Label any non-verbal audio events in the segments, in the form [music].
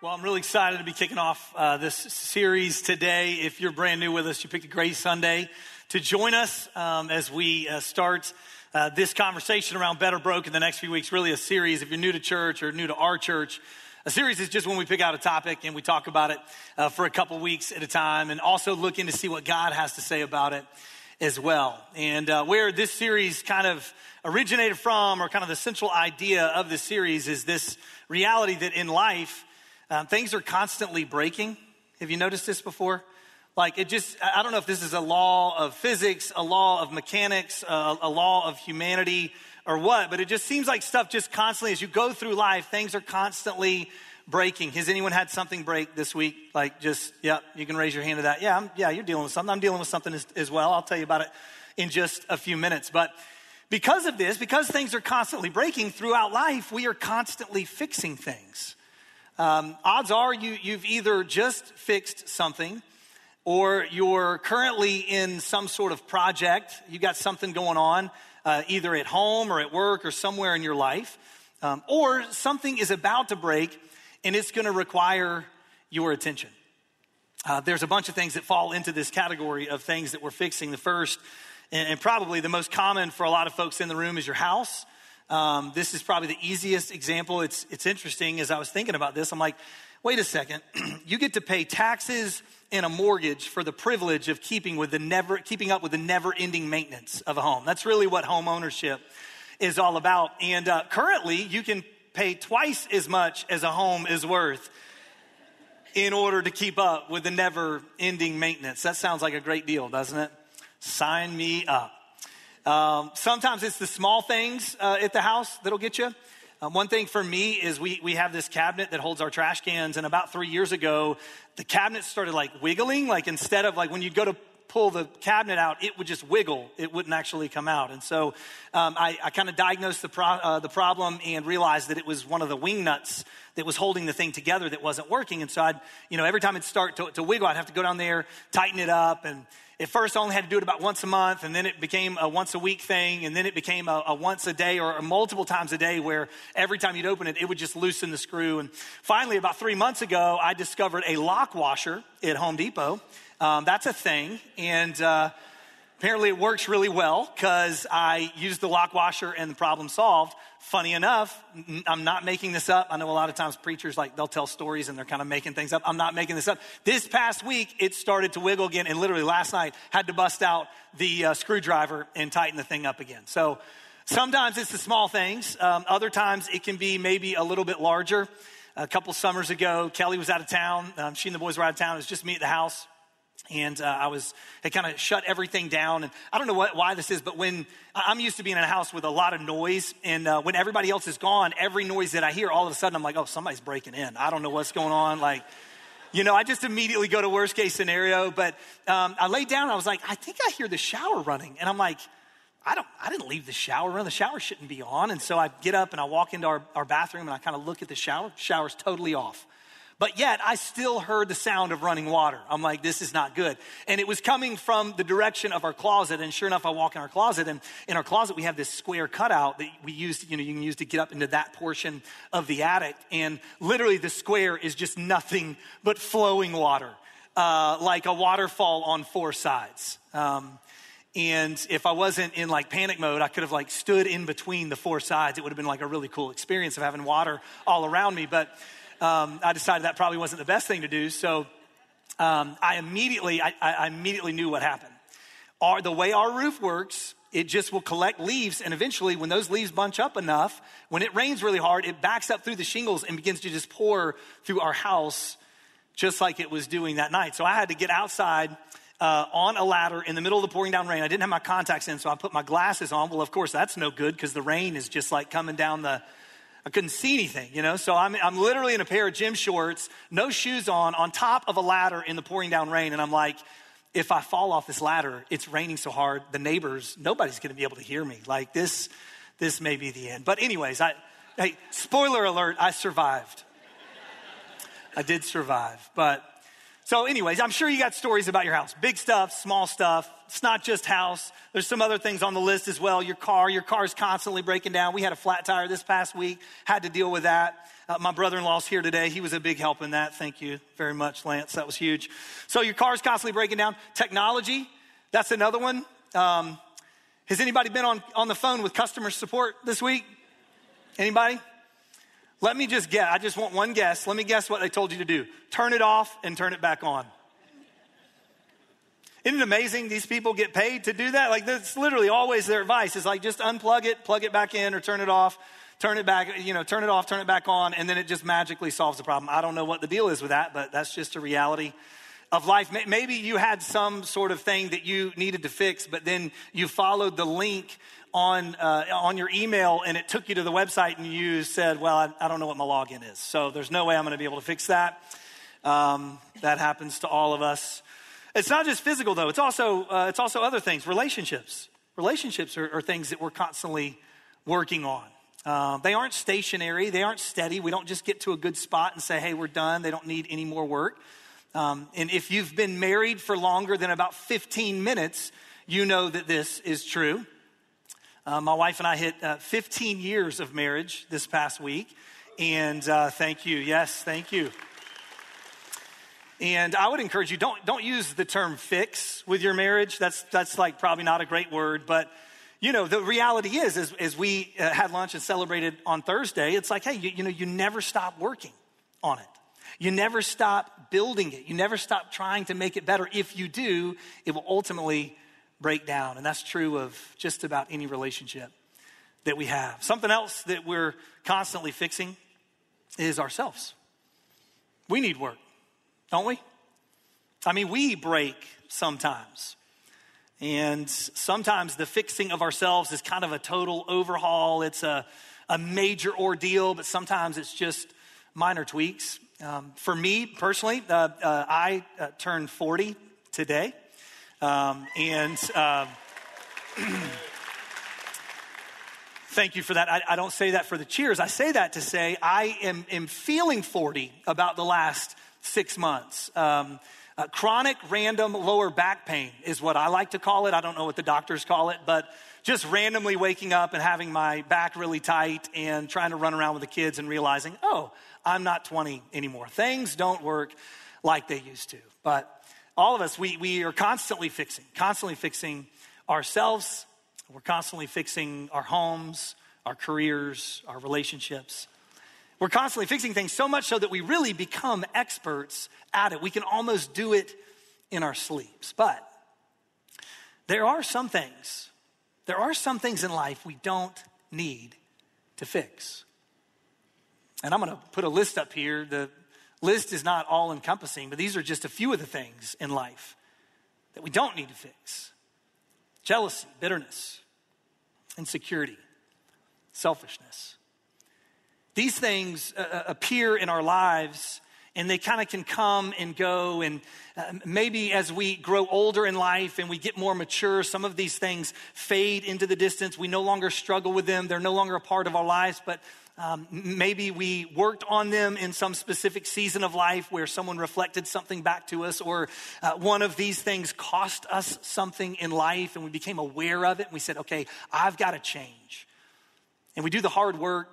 Well, I'm really excited to be kicking off uh, this series today. If you're brand new with us, you picked a great Sunday to join us um, as we uh, start uh, this conversation around Better Broke in the next few weeks. Really, a series. If you're new to church or new to our church, a series is just when we pick out a topic and we talk about it uh, for a couple weeks at a time and also looking to see what God has to say about it as well. And uh, where this series kind of originated from, or kind of the central idea of this series, is this reality that in life, um, things are constantly breaking. Have you noticed this before? Like it just, I don't know if this is a law of physics, a law of mechanics, a, a law of humanity, or what, but it just seems like stuff just constantly, as you go through life, things are constantly breaking. Has anyone had something break this week? Like just, yeah, you can raise your hand to that. Yeah, I'm, yeah, you're dealing with something. I'm dealing with something as, as well. I'll tell you about it in just a few minutes. But because of this, because things are constantly breaking throughout life, we are constantly fixing things. Um, odds are you, you've either just fixed something or you're currently in some sort of project. You've got something going on uh, either at home or at work or somewhere in your life, um, or something is about to break and it's going to require your attention. Uh, there's a bunch of things that fall into this category of things that we're fixing. The first, and, and probably the most common for a lot of folks in the room, is your house. Um, this is probably the easiest example. It's, it's interesting as I was thinking about this. I'm like, wait a second. [clears throat] you get to pay taxes and a mortgage for the privilege of keeping with the never keeping up with the never-ending maintenance of a home. That's really what home ownership is all about. And uh, currently, you can pay twice as much as a home is worth in order to keep up with the never-ending maintenance. That sounds like a great deal, doesn't it? Sign me up. Um, sometimes it's the small things uh, at the house that'll get you. Um, one thing for me is we, we have this cabinet that holds our trash cans, and about three years ago, the cabinet started like wiggling. Like instead of like when you'd go to pull the cabinet out, it would just wiggle. It wouldn't actually come out. And so um, I, I kind of diagnosed the, pro- uh, the problem and realized that it was one of the wing nuts that was holding the thing together that wasn't working. And so I'd, you know, every time it'd start to, to wiggle, I'd have to go down there, tighten it up, and at first I only had to do it about once a month, and then it became a once a week thing, and then it became a, a once a day or a multiple times a day where every time you'd open it, it would just loosen the screw. And finally, about three months ago, I discovered a lock washer at Home Depot. Um, that's a thing, and uh, apparently it works really well because I used the lock washer and the problem solved. Funny enough, I'm not making this up. I know a lot of times preachers like they'll tell stories and they're kind of making things up. I'm not making this up. This past week, it started to wiggle again, and literally last night had to bust out the uh, screwdriver and tighten the thing up again. So sometimes it's the small things. Um, other times it can be maybe a little bit larger. A couple summers ago, Kelly was out of town. Um, she and the boys were out of town. It was just me at the house and uh, I was had kind of shut everything down. And I don't know what, why this is, but when I'm used to being in a house with a lot of noise, and uh, when everybody else is gone, every noise that I hear, all of a sudden I'm like, oh, somebody's breaking in. I don't know what's going on. Like, you know, I just immediately go to worst case scenario. But um, I laid down. I was like, I think I hear the shower running, and I'm like. I don't, I didn't leave the shower running. The shower shouldn't be on. And so I get up and I walk into our, our bathroom and I kind of look at the shower. Shower's totally off. But yet, I still heard the sound of running water. I'm like, this is not good. And it was coming from the direction of our closet. And sure enough, I walk in our closet, and in our closet, we have this square cutout that we use, you know, you can use to get up into that portion of the attic. And literally, the square is just nothing but flowing water, uh, like a waterfall on four sides. Um, and if I wasn't in like panic mode, I could have like stood in between the four sides. It would have been like a really cool experience of having water all around me. But um, I decided that probably wasn't the best thing to do. So um, I immediately, I, I, immediately knew what happened. Our, the way our roof works, it just will collect leaves, and eventually, when those leaves bunch up enough, when it rains really hard, it backs up through the shingles and begins to just pour through our house, just like it was doing that night. So I had to get outside. Uh, on a ladder in the middle of the pouring down rain. I didn't have my contacts in, so I put my glasses on. Well, of course, that's no good because the rain is just like coming down the, I couldn't see anything, you know? So I'm, I'm literally in a pair of gym shorts, no shoes on, on top of a ladder in the pouring down rain. And I'm like, if I fall off this ladder, it's raining so hard, the neighbors, nobody's gonna be able to hear me. Like this, this may be the end. But anyways, I, hey, spoiler alert, I survived. I did survive. But so, anyways, I'm sure you got stories about your house big stuff, small stuff. It's not just house. There's some other things on the list as well. Your car, your car is constantly breaking down. We had a flat tire this past week, had to deal with that. Uh, my brother in law's here today. He was a big help in that. Thank you very much, Lance. That was huge. So, your car is constantly breaking down. Technology, that's another one. Um, has anybody been on, on the phone with customer support this week? Anybody? Let me just guess. I just want one guess. Let me guess what they told you to do turn it off and turn it back on. Isn't it amazing these people get paid to do that? Like, that's literally always their advice. It's like just unplug it, plug it back in, or turn it off, turn it back, you know, turn it off, turn it back on, and then it just magically solves the problem. I don't know what the deal is with that, but that's just a reality of life. Maybe you had some sort of thing that you needed to fix, but then you followed the link on, uh, on your email and it took you to the website and you said, Well, I, I don't know what my login is. So there's no way I'm going to be able to fix that. Um, that happens to all of us. It's not just physical, though, it's also, uh, it's also other things relationships. Relationships are, are things that we're constantly working on. Uh, they aren't stationary, they aren't steady. We don't just get to a good spot and say, hey, we're done. They don't need any more work. Um, and if you've been married for longer than about 15 minutes, you know that this is true. Uh, my wife and I hit uh, 15 years of marriage this past week. And uh, thank you. Yes, thank you. And I would encourage you don't, don't use the term fix with your marriage. That's, that's like probably not a great word. But, you know, the reality is, as, as we uh, had lunch and celebrated on Thursday, it's like, hey, you, you know, you never stop working on it. You never stop building it. You never stop trying to make it better. If you do, it will ultimately break down. And that's true of just about any relationship that we have. Something else that we're constantly fixing is ourselves. We need work, don't we? I mean, we break sometimes. And sometimes the fixing of ourselves is kind of a total overhaul. It's a, a major ordeal, but sometimes it's just minor tweaks. Um, for me personally, uh, uh, I uh, turned 40 today. Um, and um, [clears throat] thank you for that. I, I, don't say that for the cheers. I say that to say I am, am feeling 40 about the last six months. Um, uh, chronic random lower back pain is what I like to call it. I don't know what the doctors call it, but just randomly waking up and having my back really tight and trying to run around with the kids and realizing, oh, I'm not 20 anymore. Things don't work like they used to. But all of us, we, we are constantly fixing, constantly fixing ourselves. We're constantly fixing our homes, our careers, our relationships. We're constantly fixing things so much so that we really become experts at it. We can almost do it in our sleeps. But there are some things, there are some things in life we don't need to fix. And I'm going to put a list up here. The list is not all encompassing, but these are just a few of the things in life that we don't need to fix jealousy, bitterness, insecurity, selfishness. These things uh, uh appear in our lives and they kind of can come and go. And uh, maybe as we grow older in life and we get more mature, some of these things fade into the distance. We no longer struggle with them, they're no longer a part of our lives. But um, maybe we worked on them in some specific season of life where someone reflected something back to us, or uh, one of these things cost us something in life and we became aware of it and we said, okay, I've got to change. And we do the hard work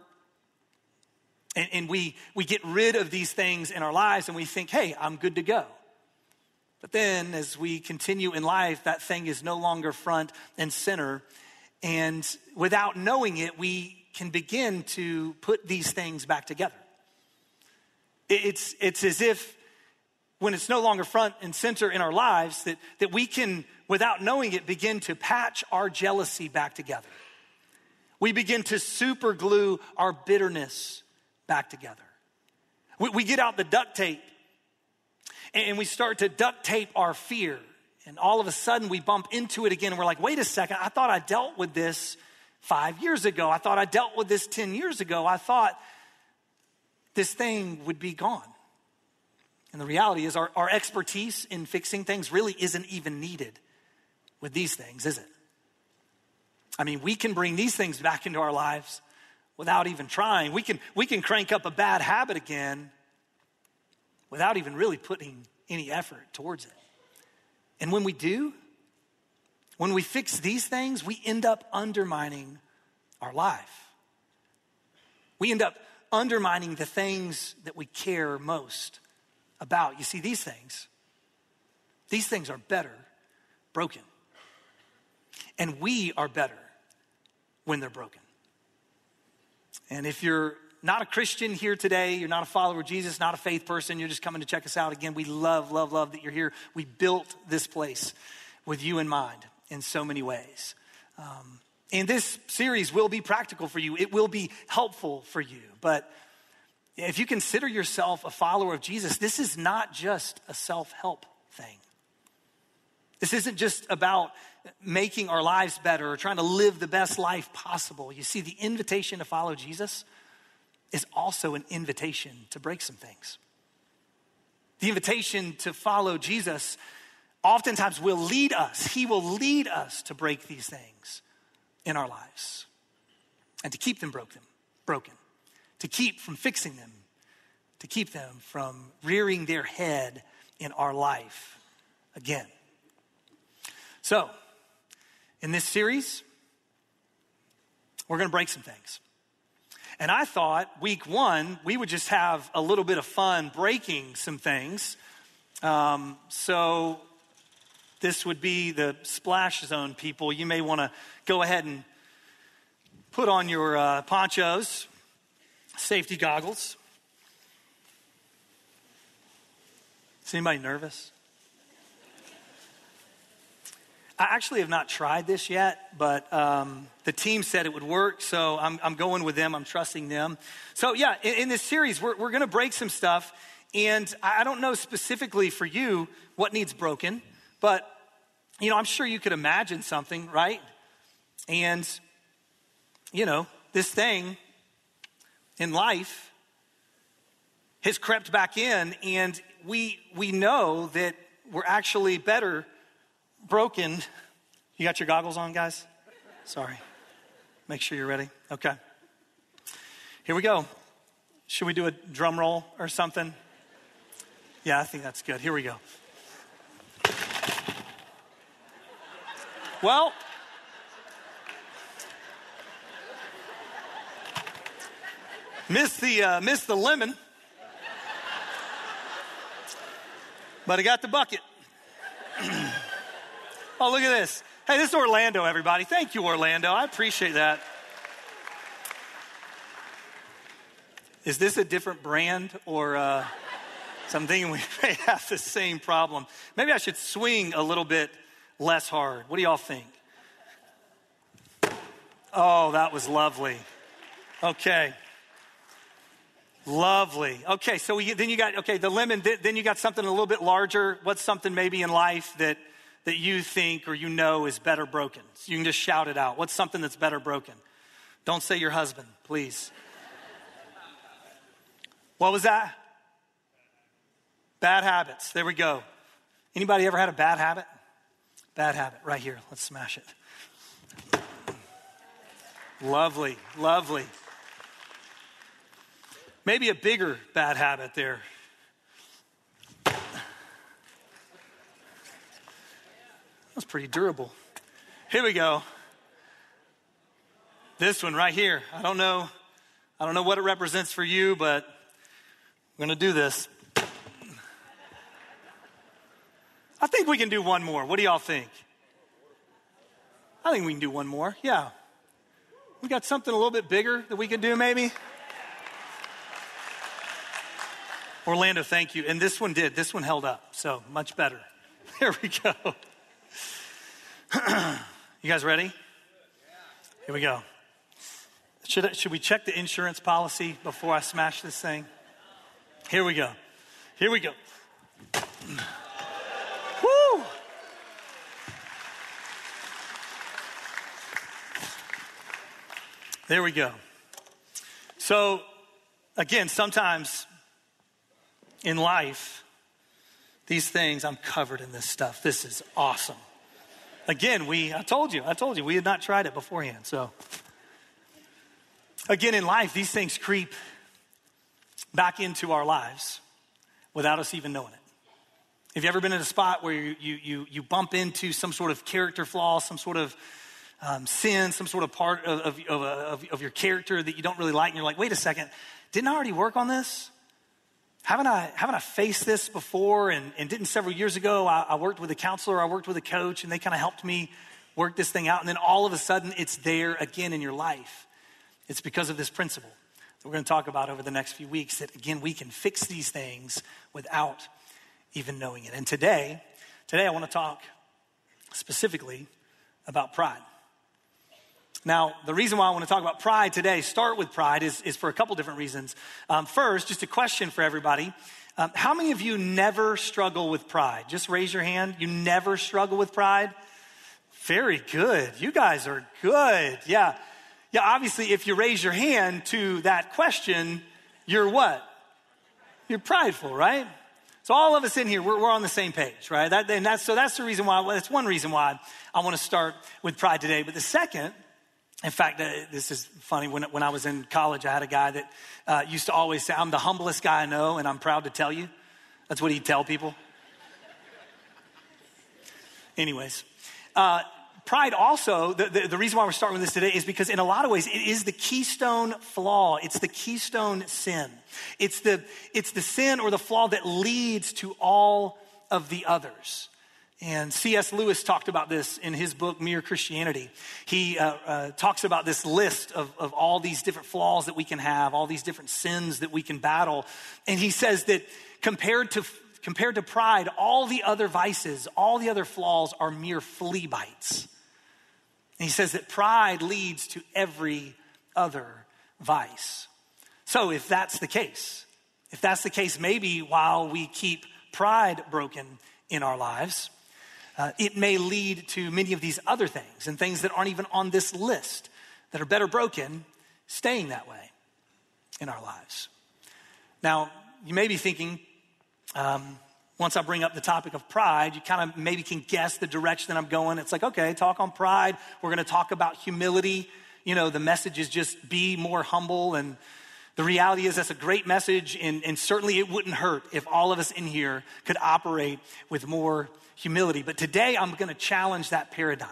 and, and we, we get rid of these things in our lives and we think, hey, I'm good to go. But then as we continue in life, that thing is no longer front and center. And without knowing it, we can begin to put these things back together. It's, it's as if when it's no longer front and center in our lives, that, that we can, without knowing it, begin to patch our jealousy back together. We begin to super glue our bitterness back together. We, we get out the duct tape and we start to duct tape our fear. And all of a sudden we bump into it again and we're like, wait a second, I thought I dealt with this five years ago. I thought I dealt with this 10 years ago. I thought this thing would be gone. And the reality is, our, our expertise in fixing things really isn't even needed with these things, is it? I mean, we can bring these things back into our lives without even trying. We can, we can crank up a bad habit again without even really putting any effort towards it. And when we do, when we fix these things, we end up undermining our life. We end up undermining the things that we care most about. You see, these things, these things are better broken. And we are better when they're broken. And if you're not a Christian here today, you're not a follower of Jesus, not a faith person, you're just coming to check us out again, we love, love, love that you're here. We built this place with you in mind in so many ways. Um, and this series will be practical for you, it will be helpful for you. But if you consider yourself a follower of Jesus, this is not just a self help thing. This isn't just about making our lives better or trying to live the best life possible. You see, the invitation to follow Jesus is also an invitation to break some things. The invitation to follow Jesus oftentimes will lead us, He will lead us to break these things in our lives and to keep them broken, broken, to keep from fixing them, to keep them from rearing their head in our life again. So, in this series, we're going to break some things. And I thought week one, we would just have a little bit of fun breaking some things. Um, so this would be the splash zone people. You may want to go ahead and put on your uh, ponchos, safety goggles. Is anybody nervous? I actually have not tried this yet, but um, the team said it would work, so I'm, I'm, going with them. I'm trusting them. So, yeah, in, in this series, we're, we're going to break some stuff, and I don't know specifically for you what needs broken, but you know, I'm sure you could imagine something, right? And you know, this thing in life has crept back in, and we we know that we're actually better broken. You got your goggles on, guys? Sorry. Make sure you're ready. Okay. Here we go. Should we do a drum roll or something? Yeah, I think that's good. Here we go. Well, missed the uh, missed the lemon, but I got the bucket. [clears throat] Oh, look at this. Hey, this is Orlando, everybody. Thank you, Orlando. I appreciate that. Is this a different brand or uh, something [laughs] we may have the same problem? Maybe I should swing a little bit less hard. What do y'all think? Oh, that was lovely. Okay. Lovely. Okay, so we, then you got, okay, the lemon, then you got something a little bit larger. What's something maybe in life that that you think or you know is better broken. So you can just shout it out. What's something that's better broken? Don't say your husband, please. What was that? Bad habits. There we go. Anybody ever had a bad habit? Bad habit, right here. Let's smash it. Lovely, lovely. Maybe a bigger bad habit there. That's pretty durable. Here we go. This one right here. I don't know. I don't know what it represents for you, but I'm going to do this. I think we can do one more. What do y'all think? I think we can do one more. Yeah. We got something a little bit bigger that we can do, maybe. Orlando, thank you. And this one did. This one held up. So much better. [laughs] There we go. [clears throat] you guys ready? Here we go. Should, should we check the insurance policy before I smash this thing? Here we go. Here we go. [clears throat] There we go. So, again, sometimes in life, these things, I'm covered in this stuff. This is awesome. Again, we, I told you, I told you, we had not tried it beforehand. So, again, in life, these things creep back into our lives without us even knowing it. Have you ever been in a spot where you, you, you, you bump into some sort of character flaw, some sort of um, sin, some sort of part of, of, of, of, your character that you don't really like, and you're like, wait a second, didn't I already work on this? Haven't I, haven't I faced this before? And, and didn't several years ago, I, I worked with a counselor, I worked with a coach, and they kind of helped me work this thing out. And then all of a sudden, it's there again in your life. It's because of this principle that we're going to talk about over the next few weeks that, again, we can fix these things without even knowing it. And today, today I want to talk specifically about pride. Now, the reason why I want to talk about pride today, start with pride, is, is for a couple different reasons. Um, first, just a question for everybody. Um, how many of you never struggle with pride? Just raise your hand. You never struggle with pride? Very good. You guys are good. Yeah. Yeah, obviously, if you raise your hand to that question, you're what? You're prideful, right? So all of us in here, we're, we're on the same page, right? That, and that's, so that's the reason why, that's one reason why I want to start with pride today. But the second in fact, uh, this is funny. When, when I was in college, I had a guy that uh, used to always say, I'm the humblest guy I know, and I'm proud to tell you. That's what he'd tell people. Anyways, uh, pride also, the, the, the, reason why we're starting with this today is because in a lot of ways, it is the keystone flaw. It's the keystone sin. It's the, it's the sin or the flaw that leads to all of the others. And C.S. Lewis talked about this in his book, Mere Christianity. He uh, uh, talks about this list of, of all these different flaws that we can have, all these different sins that we can battle. And he says that compared to, compared to pride, all the other vices, all the other flaws are mere flea bites. And he says that pride leads to every other vice. So if that's the case, if that's the case, maybe while we keep pride broken in our lives, uh, it may lead to many of these other things and things that aren't even on this list that are better broken staying that way in our lives. Now, you may be thinking, um, once I bring up the topic of pride, you kind of maybe can guess the direction that I'm going. It's like, okay, talk on pride. We're going to talk about humility. You know, the message is just be more humble. And the reality is, that's a great message. And, and certainly it wouldn't hurt if all of us in here could operate with more humility. But today I'm going to challenge that paradigm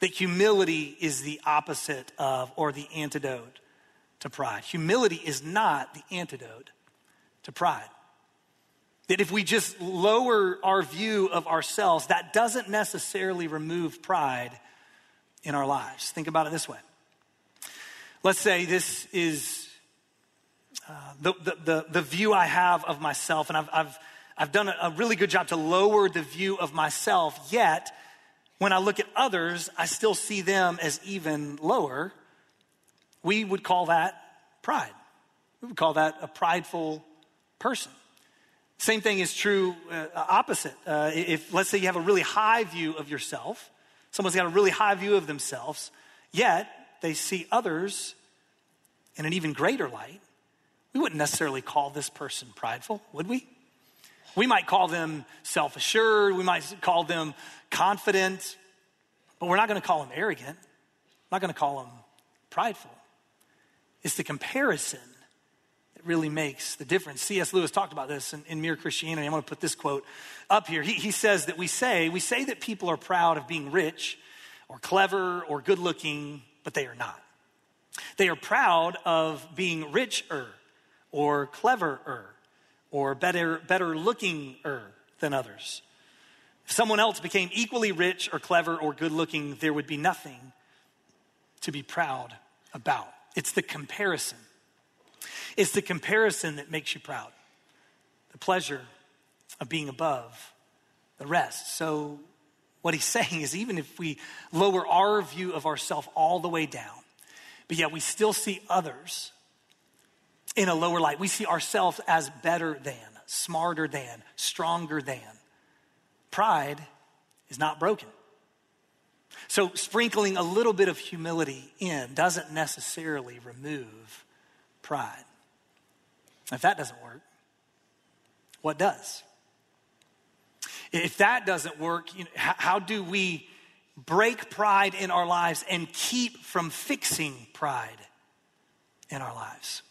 that humility is the opposite of or the antidote to pride. Humility is not the antidote to pride. That if we just lower our view of ourselves, that doesn't necessarily remove pride in our lives. Think about it this way. Let's say this is uh, the, the, the, the, view I have of myself, and I've, I've I've done a, really good job to lower the view of myself, yet when I look at others, I still see them as even lower. We would call that pride. We would call that a prideful person. Same thing is true uh, opposite. Uh, if, let's say, you have a really high view of yourself, someone's got a really high view of themselves, yet they see others in an even greater light, we wouldn't necessarily call this person prideful, would we? We might call them self assured, we might call them confident, but we're not going to call them arrogant. Not going to call them prideful. It's the comparison that really makes the difference. C.S. Lewis talked about this in, in Mere Christianity. I'm going to put this quote up here. He, he says that we say, we say that people are proud of being rich or clever or good looking, but they are not. They are proud of being richer or cleverer or better, better looking than others. If someone else became equally rich or clever or good looking, there would be nothing to be proud about. It's the comparison. It's the comparison that makes you proud. The pleasure of being above the rest. So, what he's [laughs] saying is even if we lower our view of ourselves all the way down, but yet we still see others in a lower light. We see ourselves as better than, smarter than, stronger than. Pride is not broken. So, sprinkling a little bit of humility in doesn't necessarily remove pride. If that doesn't work, what does? If that doesn't work, you know, how, how do we break pride in our lives and keep from fixing pride in our lives?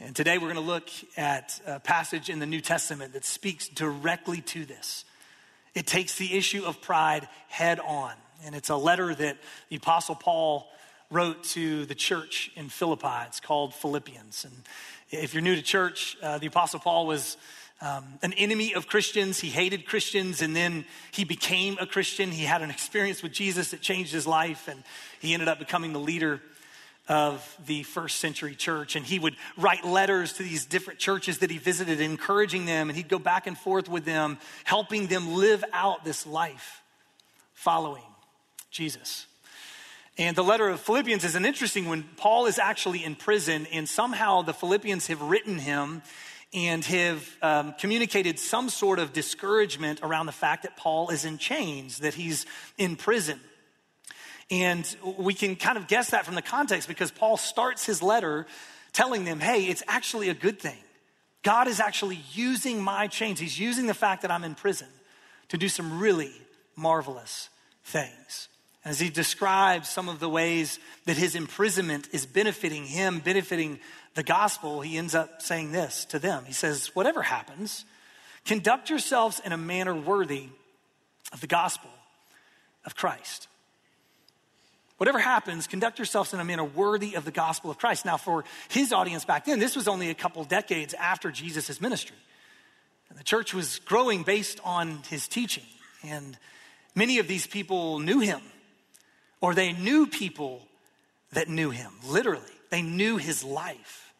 And today we're going to look at a passage in the New Testament that speaks directly to this. It takes the issue of pride head on. And it's a letter that the Apostle Paul wrote to the church in Philippi. It's called Philippians. And if you're new to church, uh, the Apostle Paul was um, an enemy of Christians. He hated Christians, and then he became a Christian. He had an experience with Jesus that changed his life, and he ended up becoming the leader of the first century church. And he would write letters to these different churches that he visited, encouraging them, and he'd go back and forth with them, helping them live out this life following Jesus. And the letter of Philippians is an interesting one. Paul is actually in prison, and somehow the Philippians have written him and have um, communicated some sort of discouragement around the fact that Paul is in chains, that he's in prison. And we can kind of guess that from the context because Paul starts his letter telling them, hey, it's actually a good thing. God is actually using my chains. He's using the fact that I'm in prison to do some really marvelous things. As he describes some of the ways that his imprisonment is benefiting him, benefiting the gospel, he ends up saying this to them. He says, Whatever happens, conduct yourselves in a manner worthy of the gospel of Christ. Whatever happens, conduct yourselves in a manner worthy of the gospel of Christ. Now, for his audience back then, this was only a couple decades after Jesus' ministry. And the church was growing based on his teaching. And many of these people knew him, or they knew people that knew him, literally. They knew his life.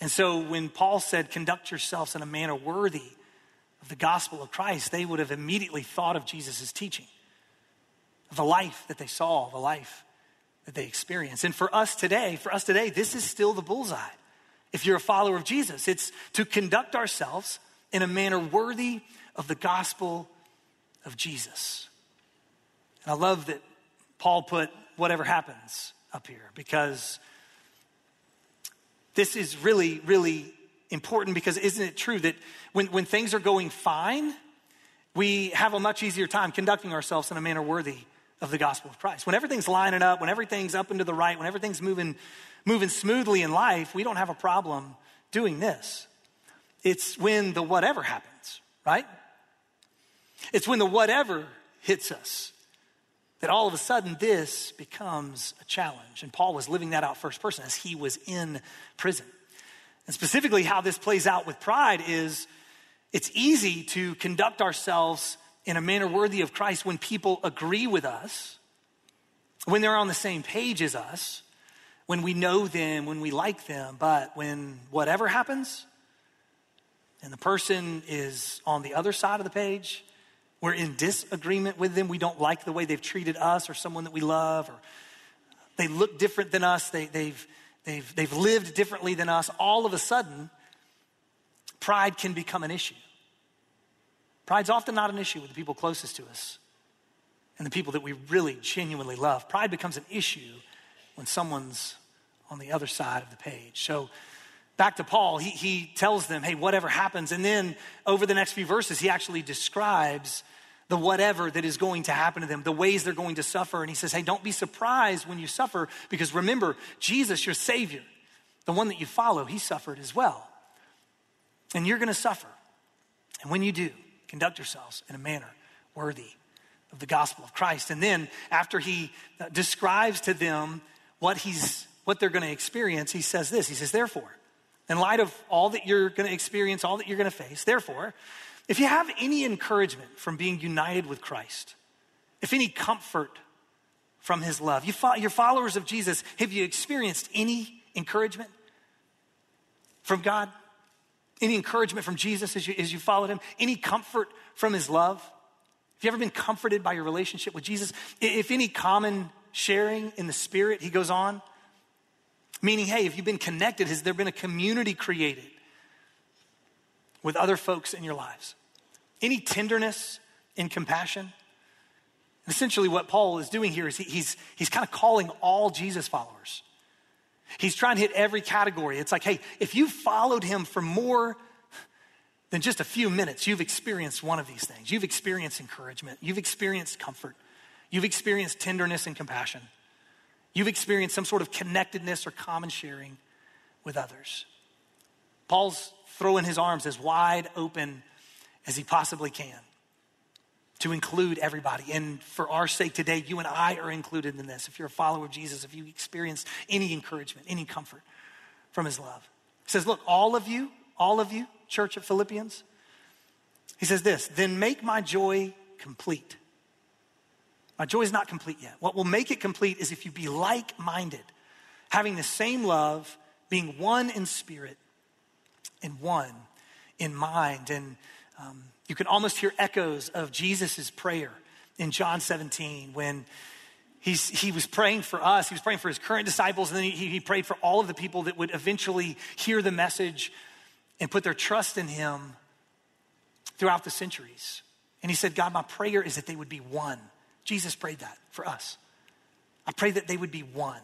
And so when Paul said, conduct yourselves in a manner worthy of the gospel of Christ, they would have immediately thought of Jesus' teaching, the life that they saw, the life that they experienced. And for us today, for us today, this is still the bullseye. If you're a follower of Jesus, it's to conduct ourselves in a manner worthy of the gospel of Jesus. And I love that Paul put whatever happens up here because this is really, really important because isn't it true that when, when things are going fine, we have a much easier time conducting ourselves in a manner worthy of the gospel of Christ. When everything's lining up, when everything's up and to the right, when everything's moving, moving smoothly in life, we don't have a problem doing this. It's when the whatever happens, right? It's when the whatever hits us that all of a sudden this becomes a challenge. And Paul was living that out first person as he was in prison. And specifically, how this plays out with pride is it's easy to conduct ourselves in a manner worthy of Christ when people agree with us, when they're on the same page as us, when we know them, when we like them. But when whatever happens, and the person is on the other side of the page, we're in disagreement with them. We don't like the way they've treated us or someone that we love, or they look different than us. They, they've, they've, they've lived differently than us. All of a sudden, pride can become an issue. Pride's often not an issue with the people closest to us and the people that we really genuinely love. Pride becomes an issue when someone's on the other side of the page. So, back to Paul, he, he tells them, hey, whatever happens. And then over the next few verses, he actually describes the whatever that is going to happen to them, the ways they're going to suffer. And he says, hey, don't be surprised when you suffer, because remember, Jesus, your Savior, the one that you follow, he suffered as well. And you're going to suffer. And when you do, conduct yourselves in a manner worthy of the gospel of Christ. And then after he uh, describes to them what he's what they're going to experience, he says this. He says, therefore, in light of all that you're going to experience, all that you're going to face. Therefore, if you have any encouragement from being united with Christ, if any comfort from his love, you fo- you're followers of Jesus, have you experienced any encouragement from God? Any encouragement from Jesus as you, as you followed him? Any comfort from his love? Have you ever been comforted by your relationship with Jesus? If any common sharing in the Spirit, he goes on, Meaning, hey, if you've been connected, has there been a community created with other folks in your lives? Any tenderness and compassion? Essentially, what Paul is doing here is he, he's, he's kind of calling all Jesus followers. He's trying to hit every category. It's like, hey, if you followed him for more than just a few minutes, you've experienced one of these things. You've experienced encouragement, you've experienced comfort, you've experienced tenderness and compassion, you've experienced some sort of connectedness or common sharing with others. Paul's throwing his arms as wide open as he possibly can to include everybody. And for our sake today, you and I are included in this. If you're a follower of Jesus, if you experienced any encouragement, any comfort from his love. He says, Look, all of you, all of you, church of Philippians, he says this, then make my joy complete. My joy is not complete yet. What will make it complete is if you be like minded, having the same love, being one in spirit and one in mind. And um, you can almost hear echoes of Jesus' prayer in John 17 when he's, he was praying for us. He was praying for his current disciples, and then he, he prayed for all of the people that would eventually hear the message and put their trust in him throughout the centuries. And he said, God, my prayer is that they would be one. Jesus prayed that for us. I pray that they would be one.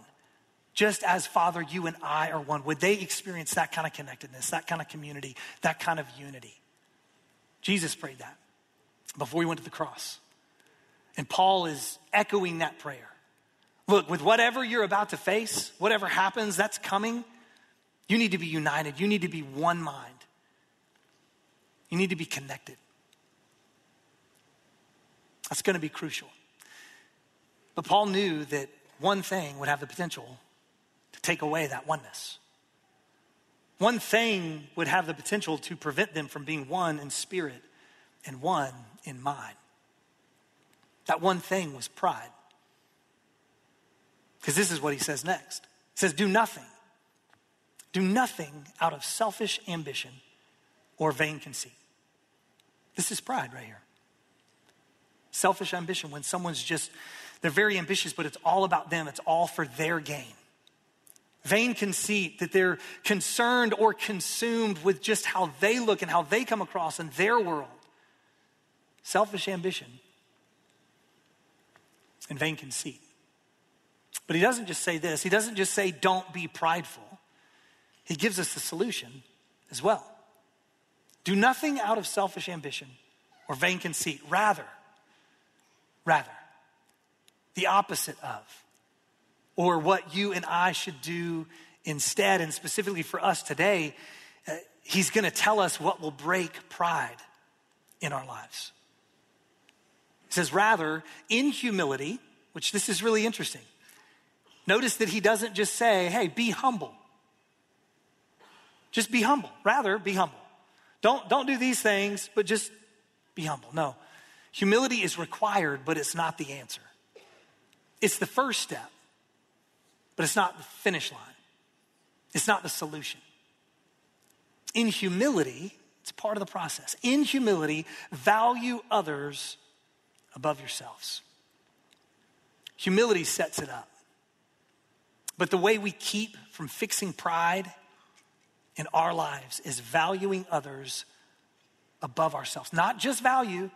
Just as Father, you and I are one. Would they experience that kind of connectedness, that kind of community, that kind of unity? Jesus prayed that before he went to the cross. And Paul is echoing that prayer. Look, with whatever you're about to face, whatever happens, that's coming, you need to be united. You need to be one mind. You need to be connected. That's going to be crucial. But Paul knew that one thing would have the potential to take away that oneness. One thing would have the potential to prevent them from being one in spirit and one in mind. That one thing was pride. Because this is what he says next. He says, Do nothing. Do nothing out of selfish ambition or vain conceit. This is pride right here. Selfish ambition, when someone's just, they're very ambitious, but it's all about them, it's all for their gain vain conceit, that they're concerned or consumed with just how they look and how they come across in their world. Selfish ambition and vain conceit. But he doesn't just say this, he doesn't just say, don't be prideful. He gives us the solution as well. Do nothing out of selfish ambition or vain conceit. Rather, rather, the opposite of or what you and I should do instead. And specifically for us today, uh, he's going to tell us what will break pride in our lives. He says, rather, in humility, which this is really interesting. Notice that he doesn't just say, hey, be humble. Just be humble. Rather, be humble. Don't, don't do these things, but just be humble. No. Humility is required, but it's not the answer. It's the first step but it's not the finish line. It's not the solution. In humility, it's part of the process. In humility, value others above yourselves. Humility sets it up. But the way we keep from fixing pride in our lives is valuing others above ourselves. Not just value.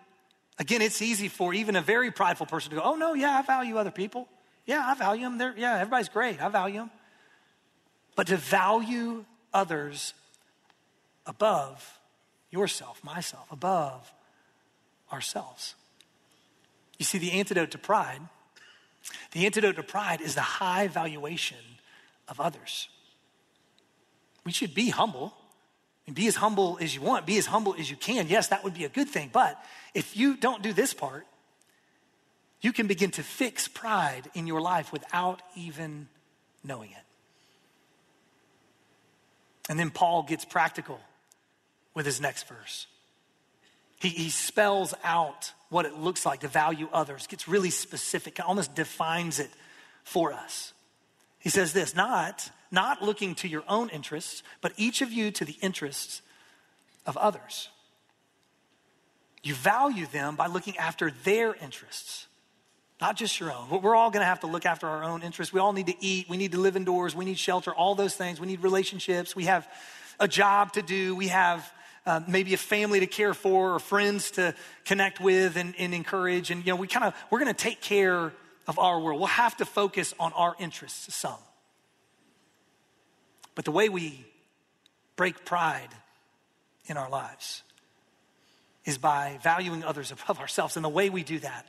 Again, it's easy for even a very prideful person to go, oh, no, yeah, I value other people. Yeah, I value them. They're, yeah, everybody's great. I value them. But to value others above yourself, myself, above ourselves. You see, the antidote to pride, the antidote to pride is the high valuation of others. We should be humble and be as humble as you want, be as humble as you can. Yes, that would be a good thing. But if you don't do this part, you can begin to fix pride in your life without even knowing it. And then Paul gets practical with his next verse. He, he spells out what it looks like to value others, gets really specific, almost defines it for us. He says this not, not looking to your own interests, but each of you to the interests of others. You value them by looking after their interests not just your own. We're all going to have to look after our own interests. We all need to eat. We need to live indoors. We need shelter, all those things. We need relationships. We have a job to do. We have uh, maybe a family to care for or friends to connect with and, and encourage. And, you know, we kind of, we're going to take care of our world. We'll have to focus on our interests, some. But the way we break pride in our lives is by valuing others [laughs] above ourselves. And the way we do that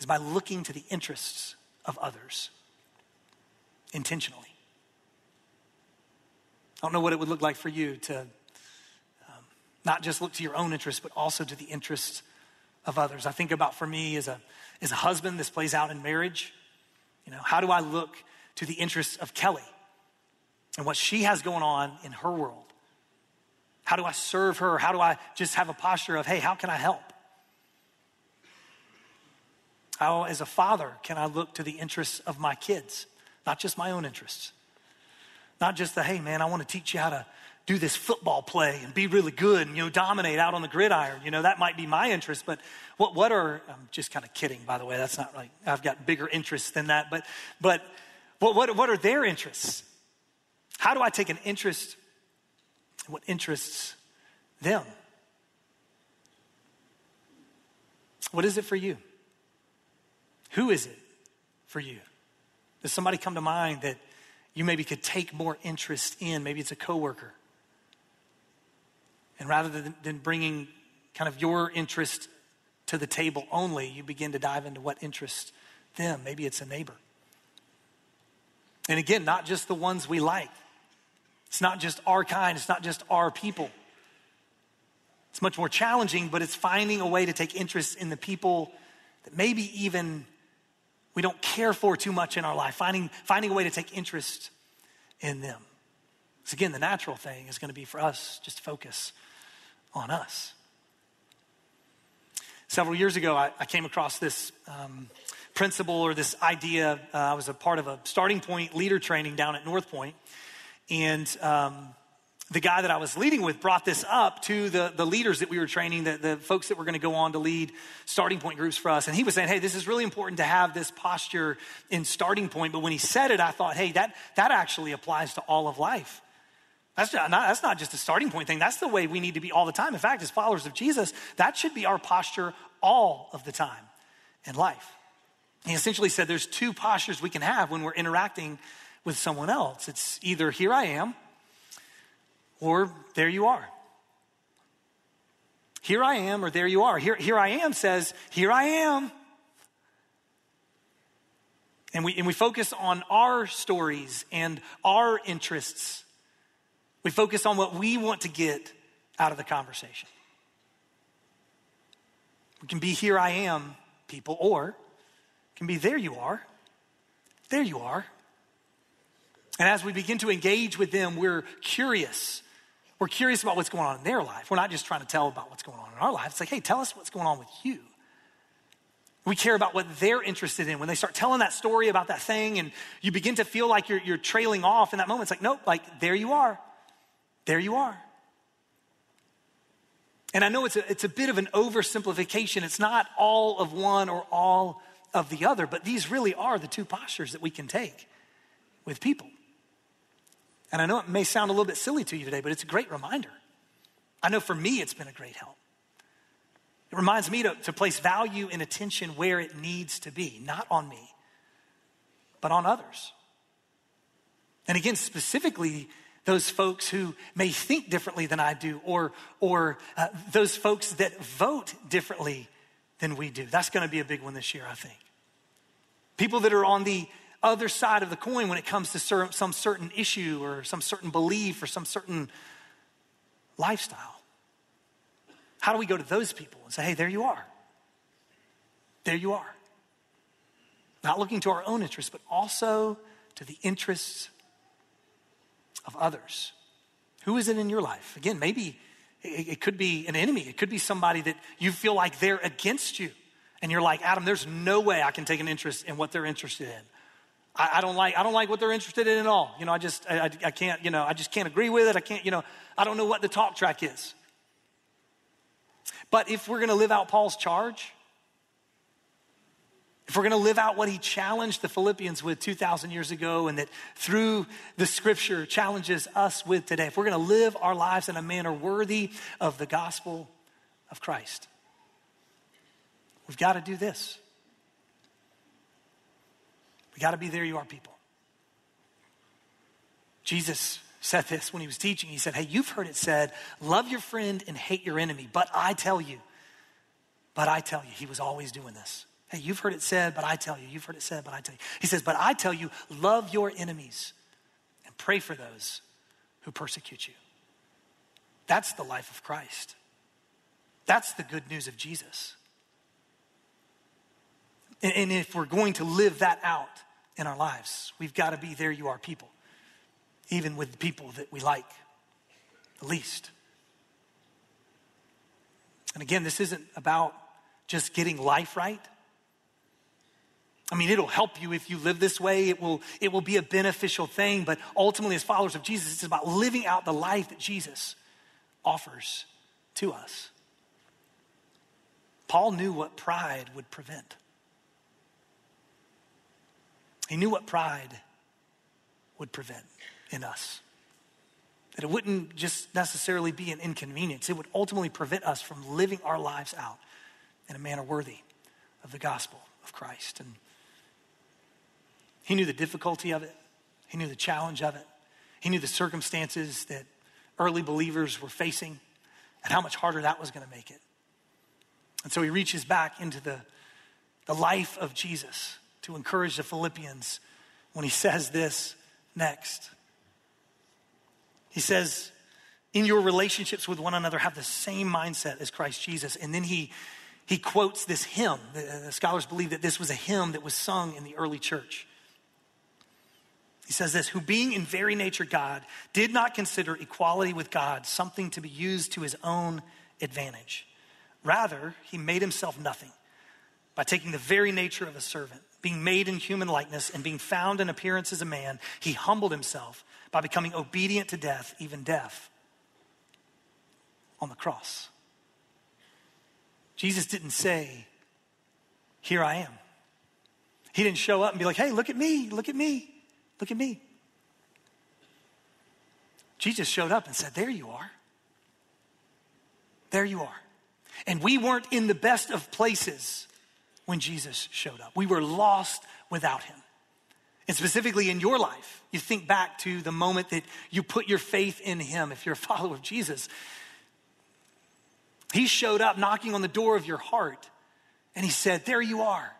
is by looking to the interests of others intentionally. I don't know what it would look like for you to um, not just look to your own interests, but also to the interests of others. I think about for me as a, as a husband, this plays out in marriage. You know, how do I look to the interests of Kelly and what she has going on in her world? How do I serve her? How do I just have a posture of, hey, how can I help? How, as a father, can I look to the interests of my kids, not just my own interests? Not just the, hey, man, I want to teach you how to do this football play and be really good and, you know, dominate out on the gridiron. You know, that might be my interest, but what, what are, I'm just kind of kidding, by the way. That's not like, I've got bigger interests than that, but, but what, what, what are their interests? How do I take an interest in what interests them? What is it for you? Who is it for you? Does somebody come to mind that you maybe could take more interest in? Maybe it's a coworker. And rather than, than bringing kind of your interest to the table only, you begin to dive into what interests them. Maybe it's a neighbor. And again, not just the ones we like. It's not just our kind, it's not just our people. It's much more challenging, but it's finding a way to take interest in the people that maybe even we don't care for too much in our life, finding, finding a way to take interest in them. Because again, the natural thing is going to be for us just focus on us. Several years ago, I, I came across this um, principle or this idea. Uh, I was a part of a starting point leader training down at North Point, and um, the guy that I was leading with brought this up to the, the leaders that we were training, the, the folks that were going to go on to lead starting point groups for us. And he was saying, hey, this is really important to have this posture in starting point. But when he said it, I thought, hey, that, that actually applies to all of life. That's not, that's not just a starting point thing. That's the way we need to be all the time. In fact, as followers of Jesus, that should be our posture all of the time in life. He essentially said there's two postures we can have when we're interacting with someone else. It's either here I am or there you are. Here I am, or there you are. Here, here I am says, Here I am. And we, and we focus on our stories and our interests. We focus on what we want to get out of the conversation. We can be here I am, people, or can be there you are. There you are. And as we begin to engage with them, we're curious we're curious about what's going on in their life. We're not just trying to tell about what's going on in our life. It's like, hey, tell us what's going on with you. We care about what they're interested in. When they start telling that story about that thing and you begin to feel like you're, you're trailing off in that moment, it's like, nope, like there you are. There you are. And I know it's a, it's a bit of an oversimplification. It's not all of one or all of the other, but these really are the two postures that we can take with people. And I know it may sound a little bit silly to you today, but it's a great reminder. I know for me, it's been a great help. It reminds me to, to place value and attention where it needs to be, not on me, but on others. And again, specifically, those folks who may think differently than I do, or, or uh, those folks that vote differently than we do. That's going to be a big one this year, I think. People that are on the other side of the coin when it comes to some certain issue or some certain belief or some certain lifestyle. How do we go to those people and say, hey, there you are? There you are. Not looking to our own interests, but also to the interests of others. Who is it in your life? Again, maybe it could be an enemy, it could be somebody that you feel like they're against you. And you're like, Adam, there's no way I can take an interest in what they're interested in. I, I, don't like, I don't like what they're interested in at all. You know, I just, I, I, can't, you know, I just can't agree with it. I can't, you know, I don't know what the talk track is. But if we're going to live out Paul's charge, if we're going to live out what he challenged the Philippians with 2,000 years ago and that through the scripture challenges us with today, if we're going to live our lives in a manner worthy of the gospel of Christ, we've got to do this. Got to be there you are, people. Jesus said this when he was teaching. He said, Hey, you've heard it said, love your friend and hate your enemy. But I tell you, but I tell you, he was always doing this. Hey, you've heard it said, but I tell you. You've heard it said, but I tell you. He says, But I tell you, love your enemies and pray for those who persecute you. That's the life of Christ. That's the good news of Jesus. And if we're going to live that out in our lives, we've got to be there you are people, even with the people that we like the least. And again, this isn't about just getting life right. I mean, it'll help you if you live this way. It will, it will be a beneficial thing. But ultimately, as followers of Jesus, it's about living out the life that Jesus offers to us. Paul knew what pride would prevent. He knew what pride would prevent in us. That it wouldn't just necessarily be an inconvenience, it would ultimately prevent us from living our lives out in a manner worthy of the gospel of Christ. And he knew the difficulty of it, he knew the challenge of it, he knew the circumstances that early believers were facing and how much harder that was going to make it. And so he reaches back into the, the life of Jesus to encourage the Philippians when he says this next. He says, in your relationships with one another, have the same mindset as Christ Jesus. And then he, he quotes this hymn. The, uh, the scholars believe that this was a hymn that was sung in the early church. He says this Who being in very nature God, did not consider equality with God something to be used to his own advantage. Rather, he made himself nothing by taking the very nature of a servant, being made in human likeness, and being found in appearance as a man, he humbled himself by becoming obedient to death, even death on the cross. Jesus didn't say, Here I am. He didn't show up and be like, Hey, look at me, look at me. Look at me. Jesus showed up and said, There you are. There you are. And we weren't in the best of places when Jesus showed up. We were lost without him. And specifically in your life, you think back to the moment that you put your faith in him, if you're a [laughs] follower of Jesus. He showed up knocking on the door of your heart and he said, There you are.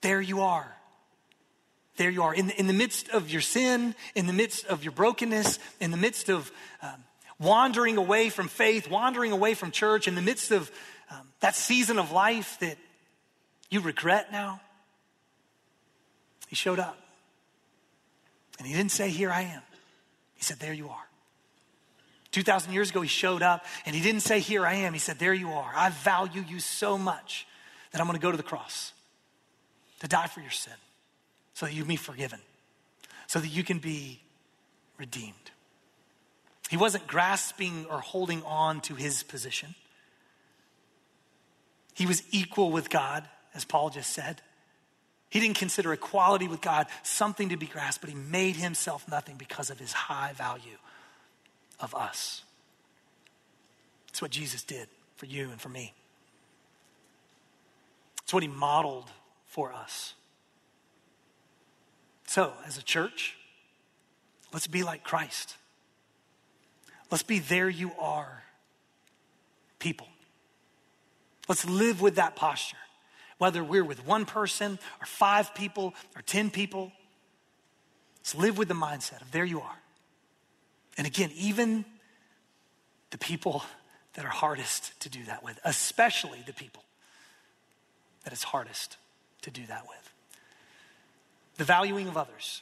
There you are there you are. In the, in the midst of your sin, in the midst of your brokenness, in the midst of um, wandering away from faith, wandering away from church, in the midst of um, that season of life that you regret now, he showed up. And he didn't say, Here I am. He said, There you are. 2,000 years ago, he showed up and he didn't say, Here I am. He said, There you are. I value you so much that I'm going to go to the cross to die for your sin so that you can be forgiven, so that you can be redeemed. He wasn't grasping or holding on to his position. He was equal with God, as Paul just said. He didn't consider equality with God something to be grasped, but he made himself nothing because of his high value of us. It's what Jesus did for you and for me. It's what he modeled for us. So, as a church, let's be like Christ. Let's be there you are people. Let's live with that posture. Whether we're with one person or five people or 10 people, let's live with the mindset of there you are. And again, even the people that are hardest to do that with, especially the people that it's hardest to do that with the valuing of others.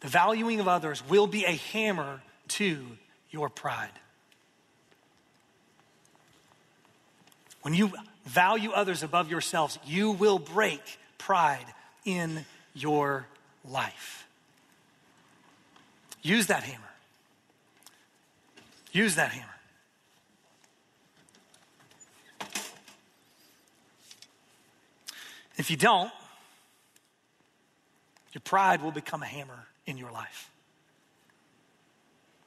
The valuing of others will be a hammer to your pride. When you value others above yourselves, you will break pride in your life. Use that hammer. Use that hammer. If you don't, your pride will become a hammer in your life.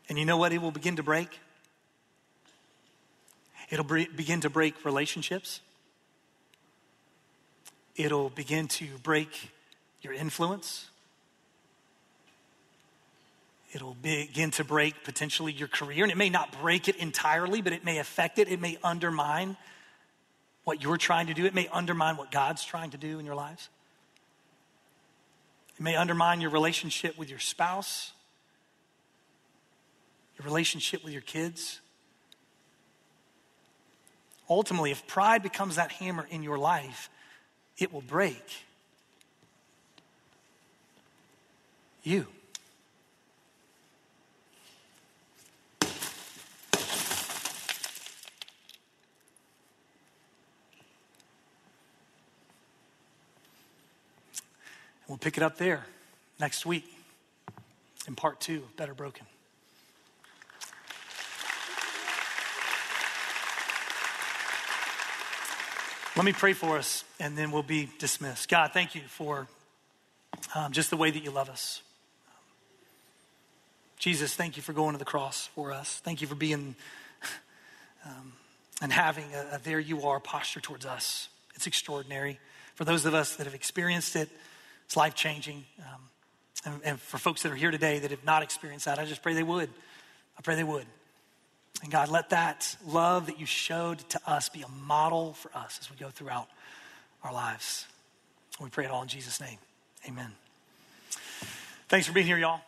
And you know what? It will begin to break. It'll begin to break relationships. It'll begin to break your influence. It'll begin to break potentially your career. And it may not break it entirely, but it may affect it. It may undermine what you're trying to do. It may undermine what God's trying to do in your lives. It may undermine your relationship with your spouse, your relationship with your kids. Ultimately, if pride becomes that hammer in your life, it will break you. We'll pick it up there next week in part two of Better Broken. Let me pray for us and then we'll be dismissed. God, thank you for um, just the way that you love us. Jesus, thank you for going to the cross for us. Thank you for being um, and having a, a there you are posture towards us. It's extraordinary. For those of us that have experienced it, it's life changing. Um, and, and for folks that are here today that have not experienced that, I just pray they would. I pray they would. And God, let that love that you showed to us be a model for us as we go throughout our lives. We pray it all in Jesus' name. Amen. Thanks for being here, y'all.